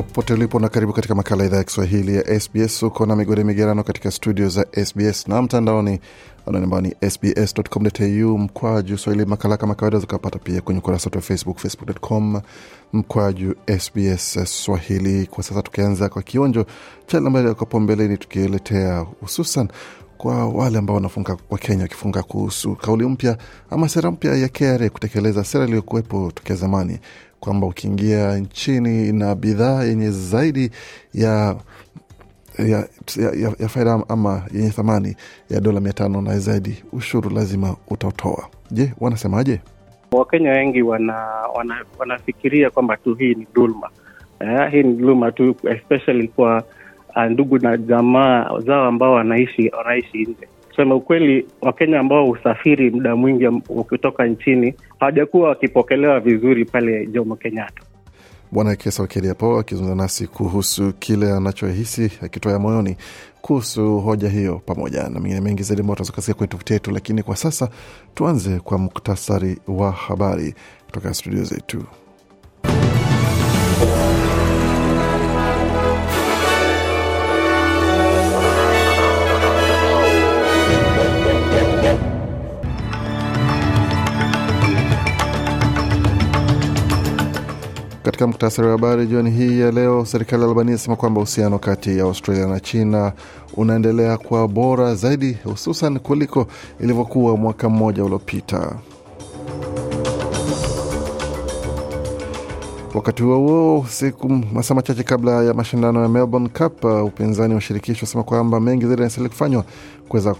Jambo popote ulipo na karibu katika makala idhaa ya Kiswahili ya SBS. Uko na migode migerano katika studio za SBS na mtandaoni anwani ambao ni sbs.com.au mkwaju swahili. Makala kama kawaida zikapata pia kwenye ukurasa wetu wa Facebook, facebook.com mkwaju SBS Swahili. Kwa sasa tukianza kwa kionjo cha ambayo yakapo mbeleni, tukieletea hususan kwa wale ambao wanafunga wa Kenya wakifunga kuhusu kauli mpya ama sera mpya ya KRA kutekeleza sera iliyokuwepo tokea zamani kwamba ukiingia nchini na bidhaa yenye zaidi ya ya, ya, ya faida ama yenye thamani ya dola mia tano na zaidi, ushuru lazima utatoa. Je, wanasemaje? Wakenya wengi wana, wana, wanafikiria kwamba tu hii ni dhulma eh, hii ni dhulma tu especially kwa uh, ndugu na jamaa zao ambao wanaishi wanaishi nje. Kusema ukweli, Wakenya ambao husafiri muda mwingi wakitoka nchini hawajakuwa wakipokelewa vizuri pale Jomo Kenyatta. Bwana Kesa Wakeli hapo akizungumza nasi kuhusu kile anachohisi akitoa moyoni kuhusu hoja hiyo, pamoja na mengine mengi zaidi ambao utazokasikia kwenye tovuti yetu. Lakini kwa sasa tuanze kwa muktasari wa habari kutoka studio zetu. Katika muktasari wa habari jioni hii ya leo, serikali ya Albania inasema kwamba uhusiano kati ya Australia na China unaendelea kuwa bora zaidi, hususan kuliko ilivyokuwa mwaka mmoja uliopita. Wakati huo huo, siku masaa machache kabla ya mashindano ya Melbourne Cup, upinzani wa shirikisho unasema kwamba mengi zaidi yanastahili kufanywa kuweza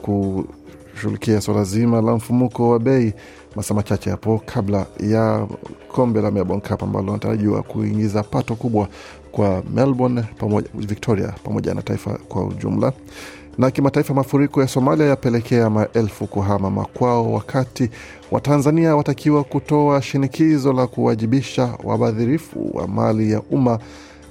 kushughulikia swala zima la mfumuko wa bei masaa machache hapo kabla ya kombe la Melbourne Cup ambalo wanatarajiwa kuingiza pato kubwa kwa Melbourne pamoja, Victoria pamoja na taifa kwa ujumla. Na kimataifa, mafuriko ya Somalia yapelekea maelfu kuhama makwao, wakati Watanzania watakiwa kutoa shinikizo la kuwajibisha wabadhirifu wa mali ya umma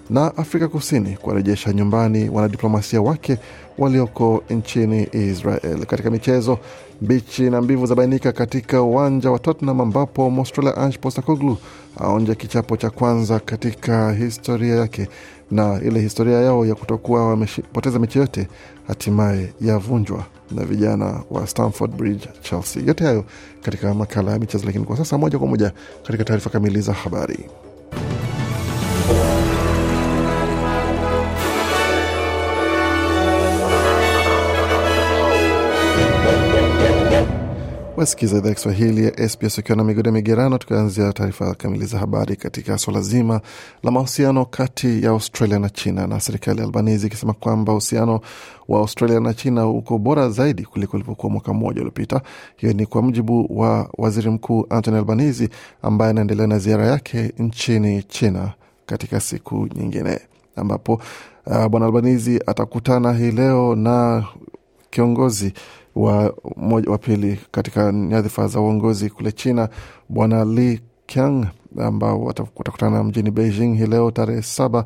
na Afrika Kusini kuwarejesha nyumbani wanadiplomasia wake walioko nchini Israel. Katika michezo, mbichi na mbivu zabainika katika uwanja wa Tottenham ambapo Mwaustralia Ange Postecoglou aonja kichapo cha kwanza katika historia yake, na ile historia yao ya kutokuwa wamepoteza mechi yote hatimaye yavunjwa na vijana wa Stamford Bridge, Chelsea. Yote hayo katika makala ya michezo, lakini kwa sasa moja kwa moja katika taarifa kamili za habari. Wasikiza idhaa Kiswahili ya SBS ukiwa na migode migerano, tukianzia taarifa kamili za habari katika swala zima la mahusiano kati ya Australia na China, na serikali ya Albanizi ikisema kwamba uhusiano wa Australia na China uko bora zaidi kuliko ulivyokuwa mwaka mmoja uliopita. Hiyo ni kwa mujibu wa waziri mkuu Anthony Albanizi ambaye anaendelea na ziara yake nchini China katika siku nyingine, ambapo uh, bwana Albanizi atakutana hii leo na kiongozi wa, wa pili katika nyadhifa za uongozi kule China, bwana Li Qiang ambao watakutana mjini Beijing hii leo tarehe saba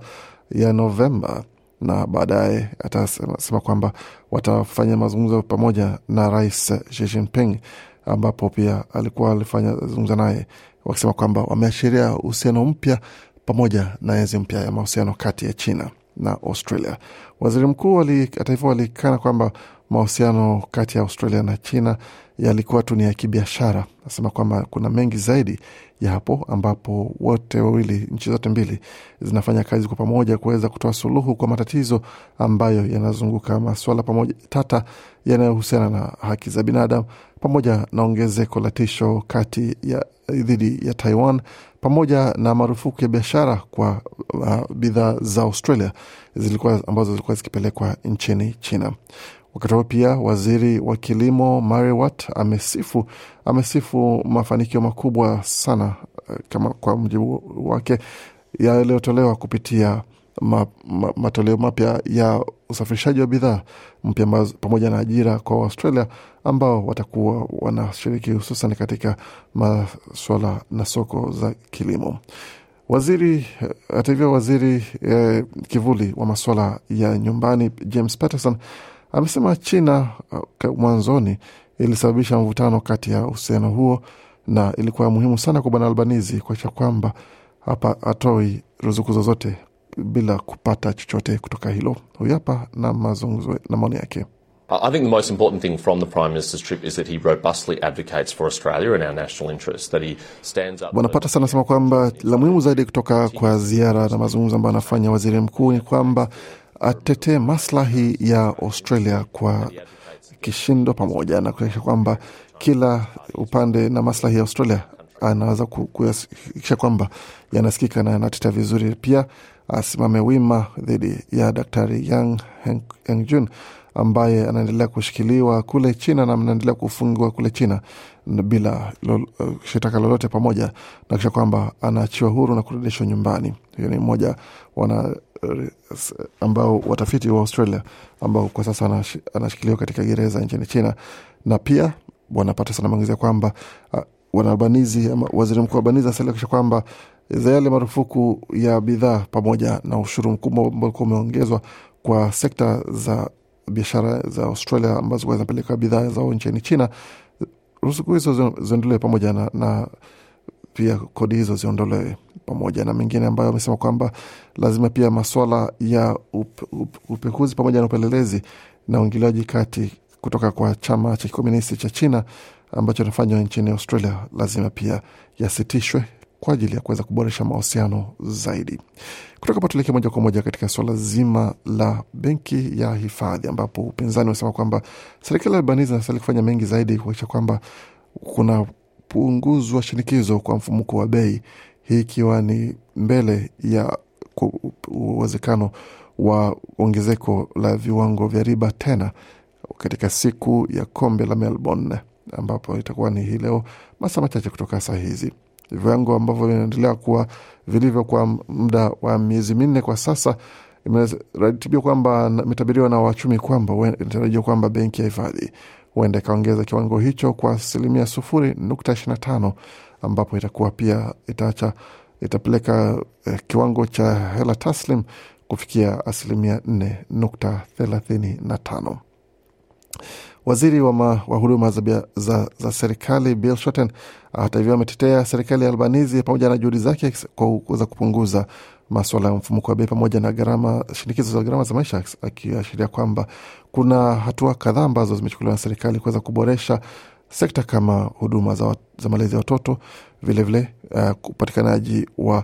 ya Novemba, na baadaye atasema kwamba watafanya mazungumzo pamoja na rais Xi Jinping, ambapo pia alikuwa alifanya zungumza naye wakisema kwamba wameashiria uhusiano mpya pamoja na enzi mpya ya mahusiano kati ya China na Australia. Waziri mkuu hata hivyo alikana kwamba mahusiano kati ya Australia na China yalikuwa tu ni ya kibiashara. Nasema kwamba kuna mengi zaidi ya hapo, ambapo wote wawili, nchi zote mbili zinafanya kazi kwa pamoja kuweza kutoa suluhu kwa matatizo ambayo yanazunguka masuala pamoja tata yanayohusiana na haki za binadamu pamoja na ongezeko la tisho kati ya dhidi ya Taiwan pamoja na marufuku ya biashara kwa uh, bidhaa za Australia zilikuwa ambazo zilikuwa zikipelekwa nchini China. Wakati huo pia waziri wa kilimo Mary Watt amesifu amesifu mafanikio makubwa sana uh, kama kwa mjibu wake yaliyotolewa kupitia ma, ma, matoleo mapya ya usafirishaji wa bidhaa mpya pamoja na ajira kwa Australia ambao watakuwa wanashiriki hususan katika maswala na soko za kilimo. Waziri hata hivyo, waziri eh, kivuli wa maswala ya nyumbani James Patterson amesema China uh, mwanzoni ilisababisha mvutano kati ya uhusiano huo na ilikuwa muhimu sana kwa Bwana Albanizi kuakisha kwamba hapa atoi ruzuku zozote bila kupata chochote kutoka hilo. Huyu hapa na mazungumzo na maoni yake. I think the most important thing from the Prime Minister's trip is that he robustly advocates for Australia and our national interests, that he stands up... Bwana Patterson anasema kwamba la muhimu zaidi kutoka kwa ziara na mazungumzo ambayo anafanya waziri mkuu ni kwamba atetee maslahi ya Australia kwa kishindo, pamoja na kuakisha kwamba kila upande na maslahi ya Australia anaweza kuhakikisha kwamba yanasikika na yanatetea vizuri. Pia asimame wima dhidi ya Daktari Yang Hengjun ambaye anaendelea kushikiliwa kule China na anaendelea kufungiwa kule China bila lo, shitaka lolote, pamoja na kisha kwamba anaachiwa huru na kurudishwa nyumbani. Hiyo ni mmoja wana ambao watafiti wa Australia ambao kwa sasa anashikiliwa katika gereza nchini China, na pia bwana Patterson ameongezea kwamba bwana Albanizi ama waziri mkuu Albanizi asalia kwamba za yale marufuku ya bidhaa pamoja na ushuru mkubwa ambao ulikuwa umeongezwa kwa sekta za biashara za Australia ambazo zinapeleka bidhaa zao nchini China, ruzuku hizo ziondolewe pamoja na, na pia kodi hizo ziondolewe pamoja na mengine ambayo amesema kwamba lazima pia maswala ya up, up, upekuzi pamoja na upelelezi na uingiliaji kati kutoka kwa chama cha kikomunisti cha China ambacho inafanywa nchini Australia lazima pia yasitishwe kwa ajili ya kuweza kuboresha mahusiano zaidi. Kutoka hapo tuelekee moja kwa moja katika suala zima la benki ya hifadhi, ambapo upinzani unasema kwamba serikali ya Albanese inastahili kufanya mengi zaidi kuakisha kwamba kuna punguzwa shinikizo kwa mfumuko wa bei, hii ikiwa ni mbele ya uwezekano wa ongezeko la viwango vya riba tena katika siku ya kombe la Melbourne ambapo itakuwa ni hii leo masaa machache kutoka saa hizi viwango ambavyo vinaendelea kuwa vilivyo kwa muda wa miezi minne kwa sasa. Imeratibiwa kwamba imetabiriwa na wachumi kwamba inatarajiwa kwamba benki ya hifadhi huenda ikaongeza kiwango hicho kwa asilimia sufuri nukta ishirini na tano ambapo itakuwa pia itaacha itapeleka eh, kiwango cha hela taslim kufikia asilimia nne nukta thelathini na tano. Waziri wa, ma, wa huduma za, za, za serikali Bill Shorten hata hivyo ametetea serikali ya Albanizi pamoja na juhudi zake za kupunguza maswala ya mfumuko wa bei pamoja na gharama, shinikizo za gharama za maisha, akiashiria kwamba kuna hatua kadhaa ambazo zimechukuliwa na serikali kuweza kuboresha sekta kama huduma za, za malezi ya watoto, vilevile uh, upatikanaji wa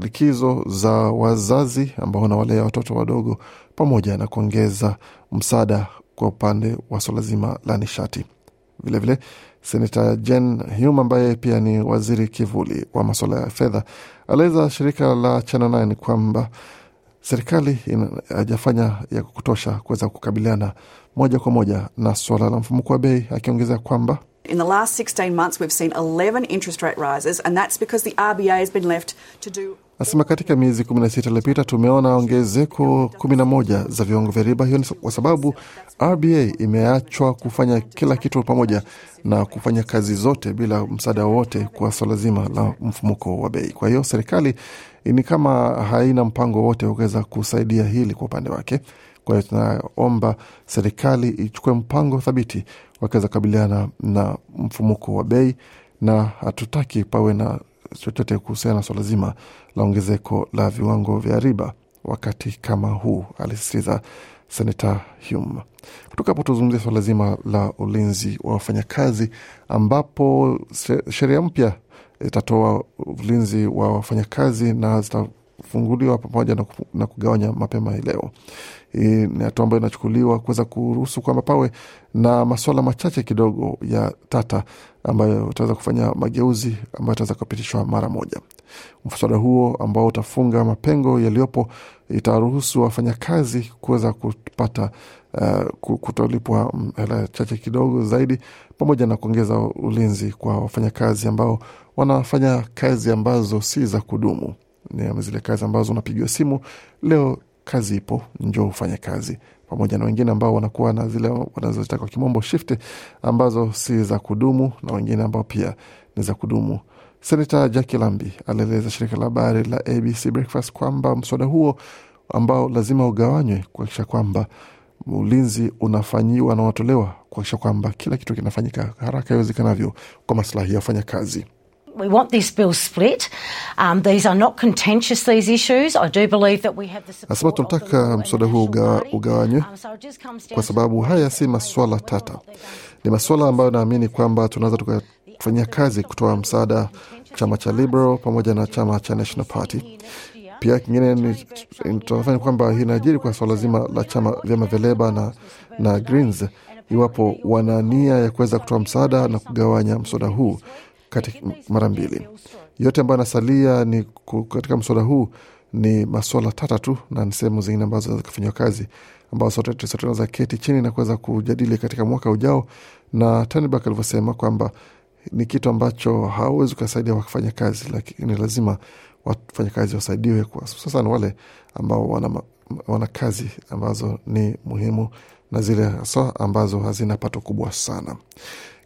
likizo za wazazi ambao wanawalea watoto wadogo pamoja na kuongeza msaada kwa upande wa swala zima la nishati. Vilevile senata Jen Hume ambaye pia ni waziri kivuli wa masuala ya fedha alieleza shirika la Channel 9 kwamba serikali hajafanya ya kutosha kuweza kukabiliana moja kwa moja na swala la mfumuko wa bei, akiongezea kwamba In the last 16 months, we've seen 11 interest rate rises, and that's because the RBA has been left to do Nasema katika miezi kumi na sita iliyopita tumeona ongezeko kumi na moja za viwango vya riba. Hiyo ni kwa sababu RBA imeachwa kufanya kila kitu pamoja na kufanya kazi zote bila msaada wowote kwa swala zima la mfumuko wa bei. Kwa hiyo serikali ni kama haina mpango wote kuweza kusaidia hili kwa upande wake. Kwa hiyo tunaomba serikali ichukue mpango thabiti wakiweza kukabiliana na mfumuko wa bei, na hatutaki pawe na chochote kuhusiana na swala zima la ongezeko la viwango vya riba wakati kama huu, alisisitiza Senata Hume. Kutoka hapo tuzungumzia swala zima la ulinzi wa wafanyakazi, ambapo sheria mpya itatoa ulinzi wa wafanyakazi na zitafunguliwa pamoja na, kugawanya mapema hii leo. Hii ni hatua ambayo inachukuliwa kuweza kuruhusu kwamba pawe na maswala machache kidogo ya tata ambayo utaweza kufanya mageuzi ambayo itaweza kupitishwa mara moja. Mswada huo ambao utafunga mapengo yaliyopo itaruhusu wafanyakazi kuweza kupata uh, kutolipwa hela chache kidogo zaidi, pamoja na kuongeza ulinzi kwa wafanyakazi ambao wanafanya kazi ambazo si za kudumu. Ni zile kazi ambazo unapigiwa simu leo, kazi ipo, njoo ufanye kazi, pamoja na wengine ambao wanakuwa na zile wanazotaka kwa kimombo shift ambazo si za kudumu, na wengine ambao pia ni za kudumu. Senata Jaki Lambi alieleza shirika la habari la ABC Breakfast kwamba mswada huo ambao lazima ugawanywe kuhakikisha kwamba ulinzi unafanyiwa na unatolewa kuhakikisha kwamba kila kitu kinafanyika haraka iwezekanavyo kwa maslahi ya wafanyakazi. We want this bill split. Um, these are not contentious, these issues. I do believe that we have the support Nasema tunataka mswada huu ugawa, ugawanywe kwa sababu haya si maswala tata, ni maswala ambayo naamini kwamba tunaweza tukafanyia kazi kutoa msaada chama cha Liberal pamoja na chama cha National Party. Pia kingine tunafanya kwamba hii inajiri kwa swala zima la chama vyama vya Leba na, na Greens, iwapo wana nia ya kuweza kutoa msaada na kugawanya mswada huu mara mbili. Yote ambayo anasalia ni katika mswada huu ni maswala tata tu, na ni sehemu zingine ambazo zinaweza kufanyiwa kazi ambao sote tunaweza keti chini na kuweza kujadili katika mwaka ujao, na Turnbull alivyosema kwamba ni kitu ambacho hauwezi ukasaidia wakifanya kazi, lakini lazima wafanyakazi wasaidiwe, hususan wale ambao wana, wana kazi ambazo ni muhimu na zile hasa ambazo hazina pato kubwa sana.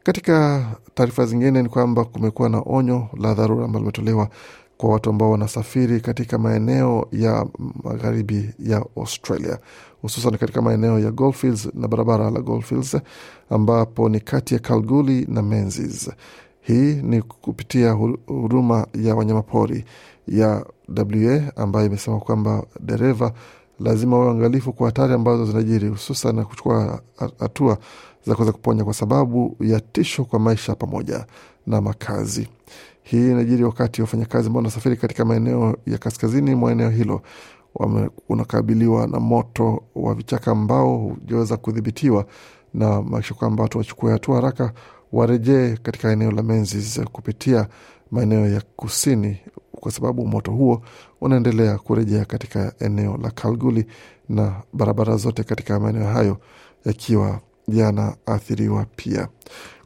Katika taarifa zingine ni kwamba kumekuwa na onyo la dharura ambalo limetolewa kwa watu ambao wanasafiri katika maeneo ya magharibi ya Australia, hususan katika maeneo ya Goldfields na barabara la Goldfields ambapo ni kati ya Kalgoorlie na Menzies. Hii ni kupitia huduma ya wanyamapori ya WA ambayo imesema kwamba dereva lazima wawe angalifu kwa hatari ambazo zinajiri, hususan na kuchukua hatua za kuweza kuponya kwa sababu ya tisho kwa maisha pamoja na makazi. Hii inajiri wakati wafanyakazi ambao wanasafiri katika maeneo ya kaskazini mwa eneo hilo unakabiliwa na moto wa vichaka ambao hujaweza kudhibitiwa, na maisha kwamba watu wachukue hatua haraka, warejee katika eneo la Menzies kupitia maeneo ya kusini, kwa sababu moto huo unaendelea kurejea katika eneo la Kalguli na barabara zote katika maeneo hayo yakiwa yanaathiriwa pia.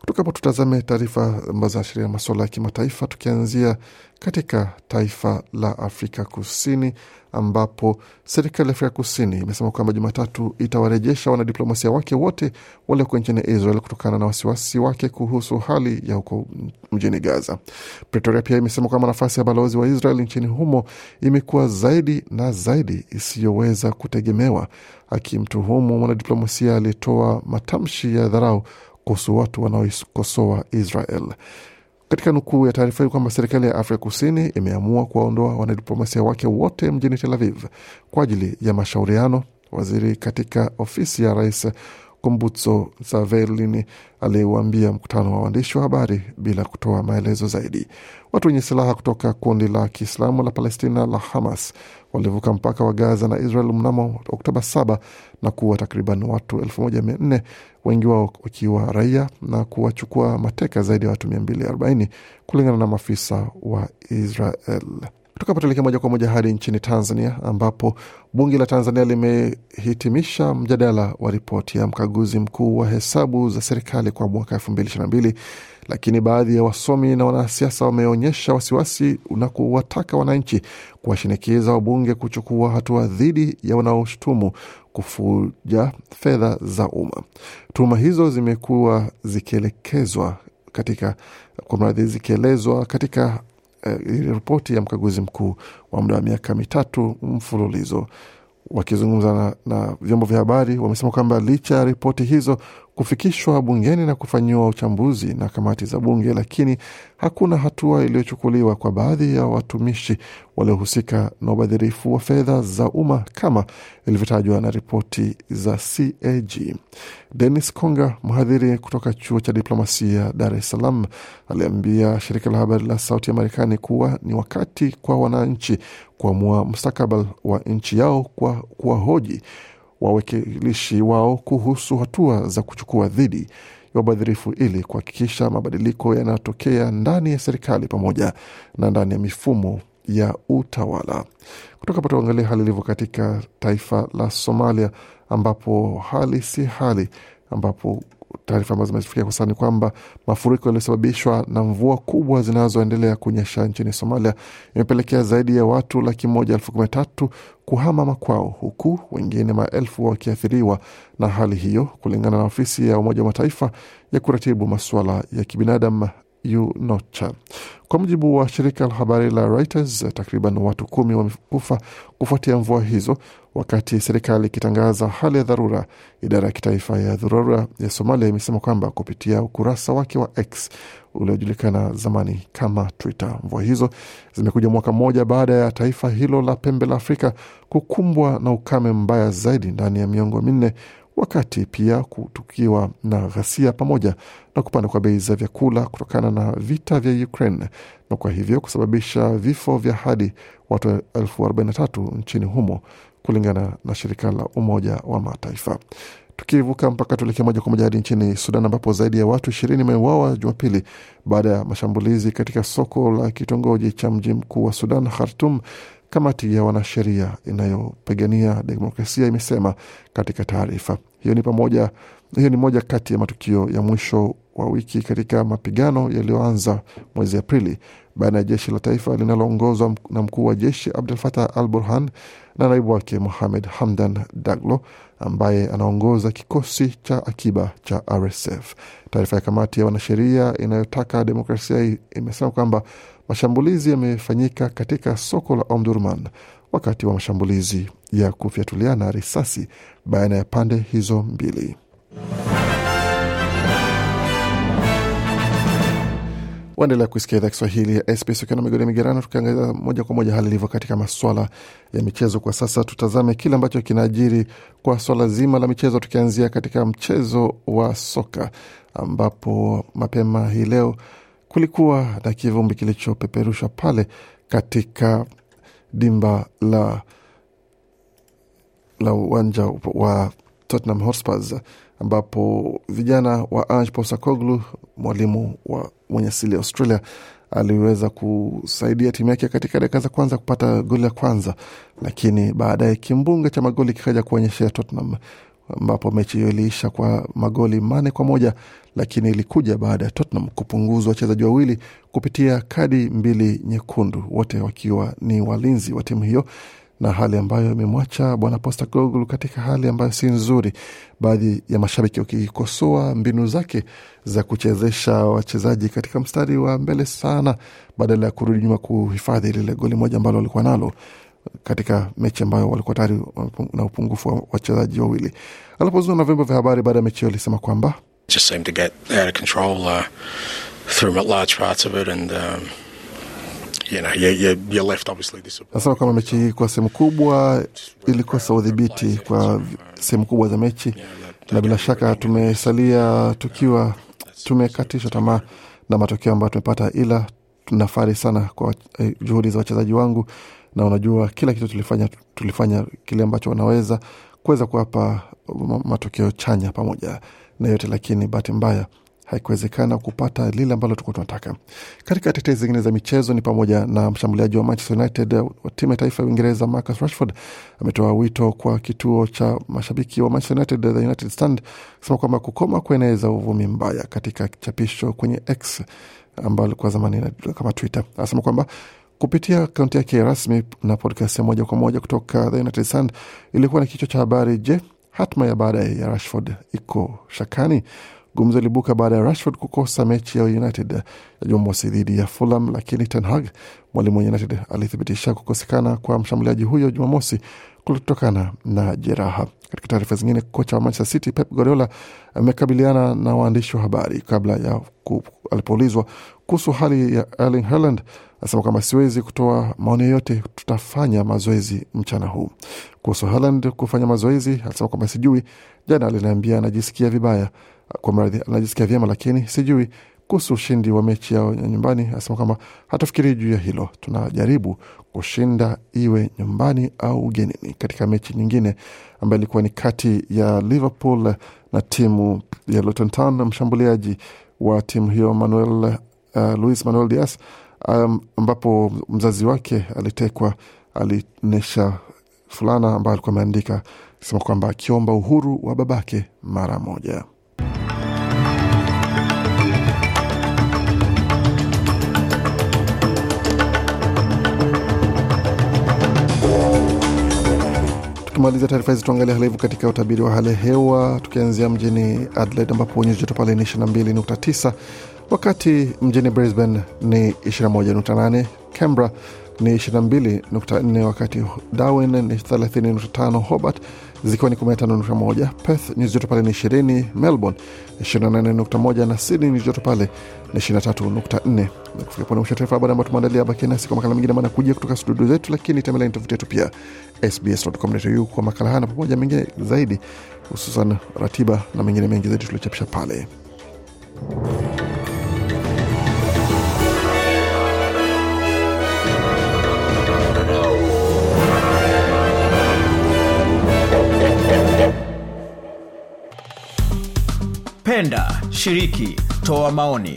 Kutoka hapo tutazame taarifa ambazo zinaashiria masuala ya kimataifa, tukianzia katika taifa la Afrika Kusini ambapo serikali ya Afrika Kusini imesema kwamba Jumatatu itawarejesha wanadiplomasia wake wote walioko nchini Israel kutokana na wasiwasi wake kuhusu hali ya huko mjini Gaza. Pretoria pia imesema kwamba nafasi ya balozi wa Israel nchini humo imekuwa zaidi na zaidi isiyoweza kutegemewa, akimtuhumu mwanadiplomasia aliyetoa matamshi ya dharau kuhusu watu wanaoikosoa Israel. Katika nukuu ya taarifa hii kwamba serikali ya Afrika Kusini imeamua kuwaondoa wanadiplomasia wake wote mjini Tel Aviv kwa ajili ya mashauriano. Waziri katika ofisi ya rais Kumbutso Savelini aliyewaambia mkutano wa waandishi wa habari bila kutoa maelezo zaidi. Watu wenye silaha kutoka kundi la Kiislamu la Palestina la Hamas walivuka mpaka wa Gaza na Israel mnamo Oktoba 7 na kuwa takriban watu 1400 wengi wao wakiwa raia na kuwachukua mateka zaidi ya watu 240 kulingana na maafisa wa Israel. Tuelekea moja kwa moja hadi nchini Tanzania ambapo bunge la Tanzania limehitimisha mjadala wa ripoti ya mkaguzi mkuu wa hesabu za serikali kwa mwaka elfu mbili ishirini na mbili lakini baadhi ya wasomi na wanasiasa wameonyesha wasiwasi na kuwataka wananchi kuwashinikiza wabunge kuchukua hatua dhidi ya wanaoshutumu kufuja fedha za umma. Tuhuma hizo zimekuwa zikielekezwa katika kwa mradhi zikielezwa katika uh, ripoti ya mkaguzi mkuu wa muda wa miaka mitatu mfululizo. Wakizungumza na, na vyombo vya habari wamesema kwamba licha ya ripoti hizo kufikishwa bungeni na kufanyiwa uchambuzi na kamati za bunge, lakini hakuna hatua iliyochukuliwa kwa baadhi ya watumishi waliohusika na ubadhirifu wa fedha za umma kama ilivyotajwa na ripoti za CAG. Dennis Konga, mhadhiri kutoka chuo cha diplomasia Dar es Salaam, aliambia shirika la habari la Sauti ya Marekani kuwa ni wakati kwa wananchi kuamua mustakabali wa nchi yao kwa kuwahoji wawakilishi wao kuhusu hatua za kuchukua dhidi ya ubadhirifu ili kuhakikisha mabadiliko yanayotokea ndani ya serikali pamoja na ndani ya mifumo ya utawala. Kutoka pa tuangalia hali ilivyo katika taifa la Somalia, ambapo hali si hali, ambapo taarifa ambazo zimefikia kwa sasa ni kwamba mafuriko yaliyosababishwa na mvua kubwa zinazoendelea kunyesha nchini Somalia imepelekea zaidi ya watu laki moja elfu kumi na tatu kuhama makwao, huku wengine maelfu wakiathiriwa na hali hiyo, kulingana na ofisi ya Umoja wa Mataifa ya kuratibu masuala ya kibinadamu UNOCHA. Kwa mujibu wa shirika la habari la Reuters, takriban watu kumi wamekufa kufuatia mvua hizo, wakati serikali ikitangaza hali ya dharura. Idara ya kitaifa ya dharura ya Somalia imesema kwamba kupitia ukurasa wake wa X uliojulikana zamani kama Twitter, mvua hizo zimekuja mwaka mmoja baada ya taifa hilo la pembe la Afrika kukumbwa na ukame mbaya zaidi ndani ya miongo minne wakati pia tukiwa na ghasia pamoja na kupanda kwa bei za vyakula kutokana na vita vya Ukraine na kwa hivyo kusababisha vifo vya hadi watu elfu arobaini na tatu nchini humo kulingana na shirika la Umoja wa Mataifa. Tukivuka mpaka tuelekea moja kwa moja hadi nchini Sudan ambapo zaidi ya watu ishirini wameuawa Jumapili baada ya mashambulizi katika soko la kitongoji cha mji mkuu wa Sudan, Khartum. Kamati ya wanasheria inayopigania demokrasia imesema katika taarifa hiyo. Ni pamoja hiyo ni moja kati ya matukio ya mwisho wa wiki katika mapigano yaliyoanza mwezi Aprili baina ya jeshi la taifa linaloongozwa na mkuu wa jeshi Abdul Fatah al Burhan na naibu wake Mohamed Hamdan Daglo ambaye anaongoza kikosi cha akiba cha RSF. Taarifa ya kamati ya wanasheria inayotaka demokrasia imesema kwamba mashambulizi yamefanyika katika soko la Omdurman wakati wa mashambulizi ya kufyatuliana risasi baina ya pande hizo mbili. Waendelea kuisikia idhaa Kiswahili ya SBS ukiwa na migodi migerano, tukiangalia moja kwa moja hali ilivyo katika maswala ya michezo kwa sasa. Tutazame kile ambacho kinaajiri kwa swala zima la michezo, tukianzia katika mchezo wa soka ambapo mapema hii leo kulikuwa na kivumbi kilichopeperushwa pale katika dimba la la uwanja wa Tottenham Hotspurs ambapo vijana wa Ange Postecoglou, mwalimu wa mwenye asili ya Australia, aliweza kusaidia timu yake katika dakika za kwanza kupata goli la kwanza, lakini baadaye kimbunga cha magoli kikaja kuonyeshea Tottenham ambapo mechi hiyo iliisha kwa magoli mane kwa moja lakini ilikuja baada ya Tottenham kupunguzwa wachezaji wawili kupitia kadi mbili nyekundu, wote wakiwa ni walinzi wa timu hiyo, na hali ambayo imemwacha bwana Postecoglou katika hali ambayo si nzuri, baadhi ya mashabiki wakikosoa mbinu zake za kuchezesha wachezaji katika mstari wa mbele sana, badala ya kurudi nyuma kuhifadhi lile goli moja ambalo walikuwa nalo katika mechi ambayo walikuwa tayari na upungufu wa wachezaji wawili. Alipozungumza na vyombo vya habari baada ya mechi hiyo, alisema kwamba just seemed to get out of control uh, through large parts of it and um, you know, you're, you're, you're left obviously disappointed. Nasema kwamba mechi hii kwa sehemu kubwa ilikosa udhibiti kwa sehemu kubwa za mechi, na bila shaka tumesalia tukiwa tumekatishwa tamaa na matokeo ambayo tumepata, ila tunafari sana kwa eh, juhudi za wachezaji wangu, na unajua kila kitu tulifanya, tulifanya kile ambacho wanaweza kuweza kuwapa matokeo chanya pamoja na yote, lakini bahati mbaya haikuwezekana kupata lile ambalo tulikuwa tunataka. Katika tetezi zingine za michezo ni pamoja na mshambuliaji wa Manchester United wa timu ya taifa ya Uingereza Marcus Rashford ametoa wito kwa kituo cha mashabiki wa Manchester United, the United Stand, kusema kwamba kukoma kueneza uvumi mbaya katika chapisho kwenye X ambalo kwa zamani kama Twitter. Anasema kwamba kupitia akaunti yake rasmi na podcast ya moja kwa moja kutoka the United Stand ilikuwa na kichwa cha habari, je, hatma ya baadaye ya Rashford iko shakani? Gumzo ilibuka baada ya Rashford kukosa mechi ya United ya Jumamosi dhidi ya Fulham, lakini Ten Hag, mwalimu wa United, alithibitisha kukosekana kwa mshambuliaji huyo Jumamosi kutokana na jeraha. Katika taarifa zingine, kocha wa Manchester City Pep Guardiola amekabiliana na waandishi wa habari kabla ya alipoulizwa kuhusu hali ya Erling Haaland anasema kwamba siwezi kutoa maoni yoyote, tutafanya mazoezi mchana huu. Kuhusu Haaland kufanya mazoezi, anasema kwamba sijui. Jana aliniambia anajisikia vibaya, kwa mradhi, anajisikia vyema, lakini sijui kuhusu ushindi wa mechi yao ya nyumbani. Asema kwamba hatafikiri juu ya hilo, tunajaribu kushinda iwe nyumbani au ugenini. Katika mechi nyingine ambayo ilikuwa ni kati ya Liverpool na timu ya Luton Town, mshambuliaji wa timu hiyo Manuel, uh, Luis Manuel Diaz um, ambapo mzazi wake alitekwa, alionyesha fulana ambayo alikuwa ameandika akisema kwamba akiomba uhuru wa babake mara moja. Tukimaliza taarifa hizi, tuangalia hali hivyo katika utabiri wa hali ya hewa, tukianzia mjini Adelaide ambapo nyuzi joto pale ni 22.9 wakati mjini Brisbane ni 21.8, Canberra ni 22.4, wakati Darwin ni 30.5, Hobart zikiwa ni 15.1, Perth nyuzi joto pale ni 20, Melbourne 28.1 na Sydney nyuzi joto pale ni 23.4. Kufika pone mwisho taarifa habari ambayo tumeandalia. Baki nasi kwa makala mengine maana kuja kutoka studio zetu, lakini tembelea tovuti yetu pia sbs.com.au kwa makala haya na pamoja mengine zaidi, hususan ratiba na mengine mengi zaidi tuliochapisha pale. Penda, shiriki, toa maoni,